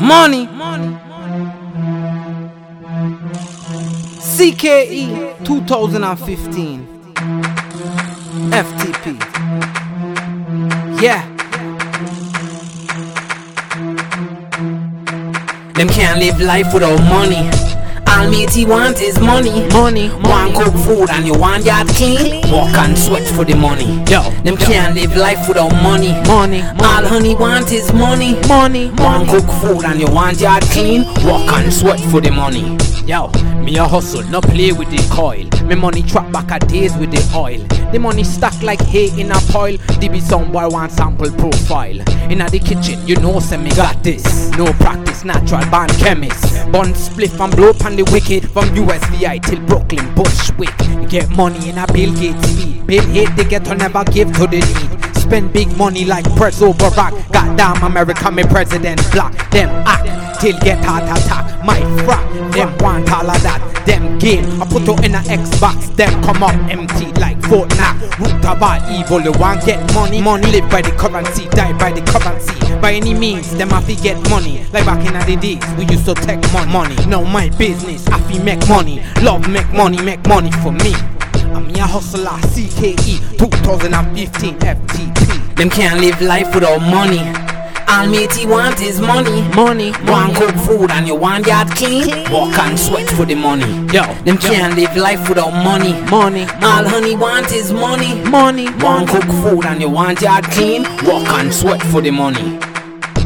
Money. CKE 2015. FTP. Yeah. Them can't live life without money. All matey want is money. Money. Want cook food and you want yard clean. Walk and sweat for the money. Yo. Them can't live life without money. Money. All honey want is money. Money. Want cook food and you want yard clean. Walk and sweat for the money. Yo, me a hustle, no play with the coil. Me money trap back a days with the oil. The money stack like hay in a pile. They be some boy want sample profile. Inna the kitchen, you know me got this. No practice, natural born chemist. Bun spliff and blow pan the wicked from USVI till Brooklyn, Bushwick. Get money in a Bill Gates speed. Bill hate the ghetto, never give to the need. Spend big money like press over rock. Goddamn America, me president block. Them act till get heart attack. My frack, them want all of that. Them game, I put you in a Xbox. Them come up empty like Fort Knox. Root all evil, you want get money. Money live by the currency, die by the currency. By any means, them have to get money. Like back in the days, we used to take mon- money. Now my business, I fi make money. Love make money, make money for me. I'm a hustler, CKE 2015 FTP. Them can't live life without money. All matey want is money. Money, Want cook food and you want yard clean. Walk and sweat for the money. Yo, Them can't live life without money. money, All honey want is money. money, Want cook food and you want yard clean. Walk and sweat for the money.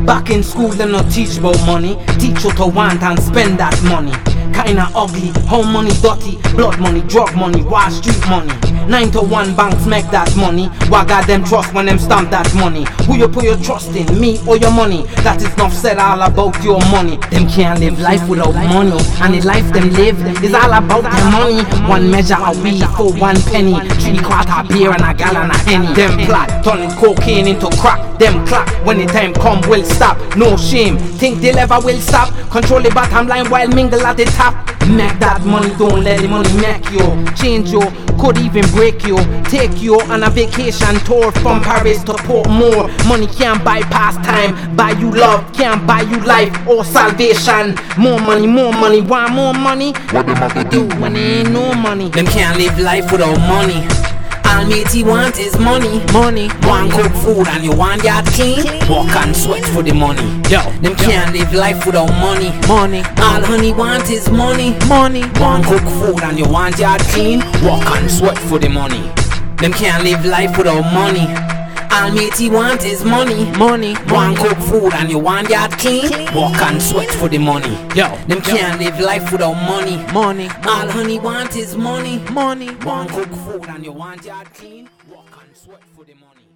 Back in school, them not teach about money. Teach you to want and spend that money. Kinda ugly, home money dirty, blood money, drug money, Wall Street money. Nine to one banks make that money. Why got them trust when them stamp that money? Who you put your trust in, me or your money? That is not said all about your money. Them can't live life without money, and the life them live is all about their money. One measure of weed for one penny, three quarter beer and a gallon of henny. Them plot turning cocaine into crack. Them clock when the time come will stop. No shame, think they'll ever will stop. Control the bottom line while mingle at the top. Make that money, don't let the money make you change you. Could even break you. Take you on a vacation tour from Paris to Portmore. Money can't buy pastime, buy you love, can't buy you life or salvation. More money, more money, want more money? What them have to do when there ain't no money? Them can't live life without money. All matey want is money. money, Want cook food and you want yard clean. Walk and sweat for the money. Yo, Them can't live life without money. money, All honey want is money. money, Want cook food and you want yard clean. Walk and sweat for the money. Them can't live life without money. All he want is money. money, Want cook food and you want yard clean. Walk and sweat for the money. Yo, Them can't live life without money. money, All honey want is money. money. Want cook food and you want yard clean. Walk and sweat for the money.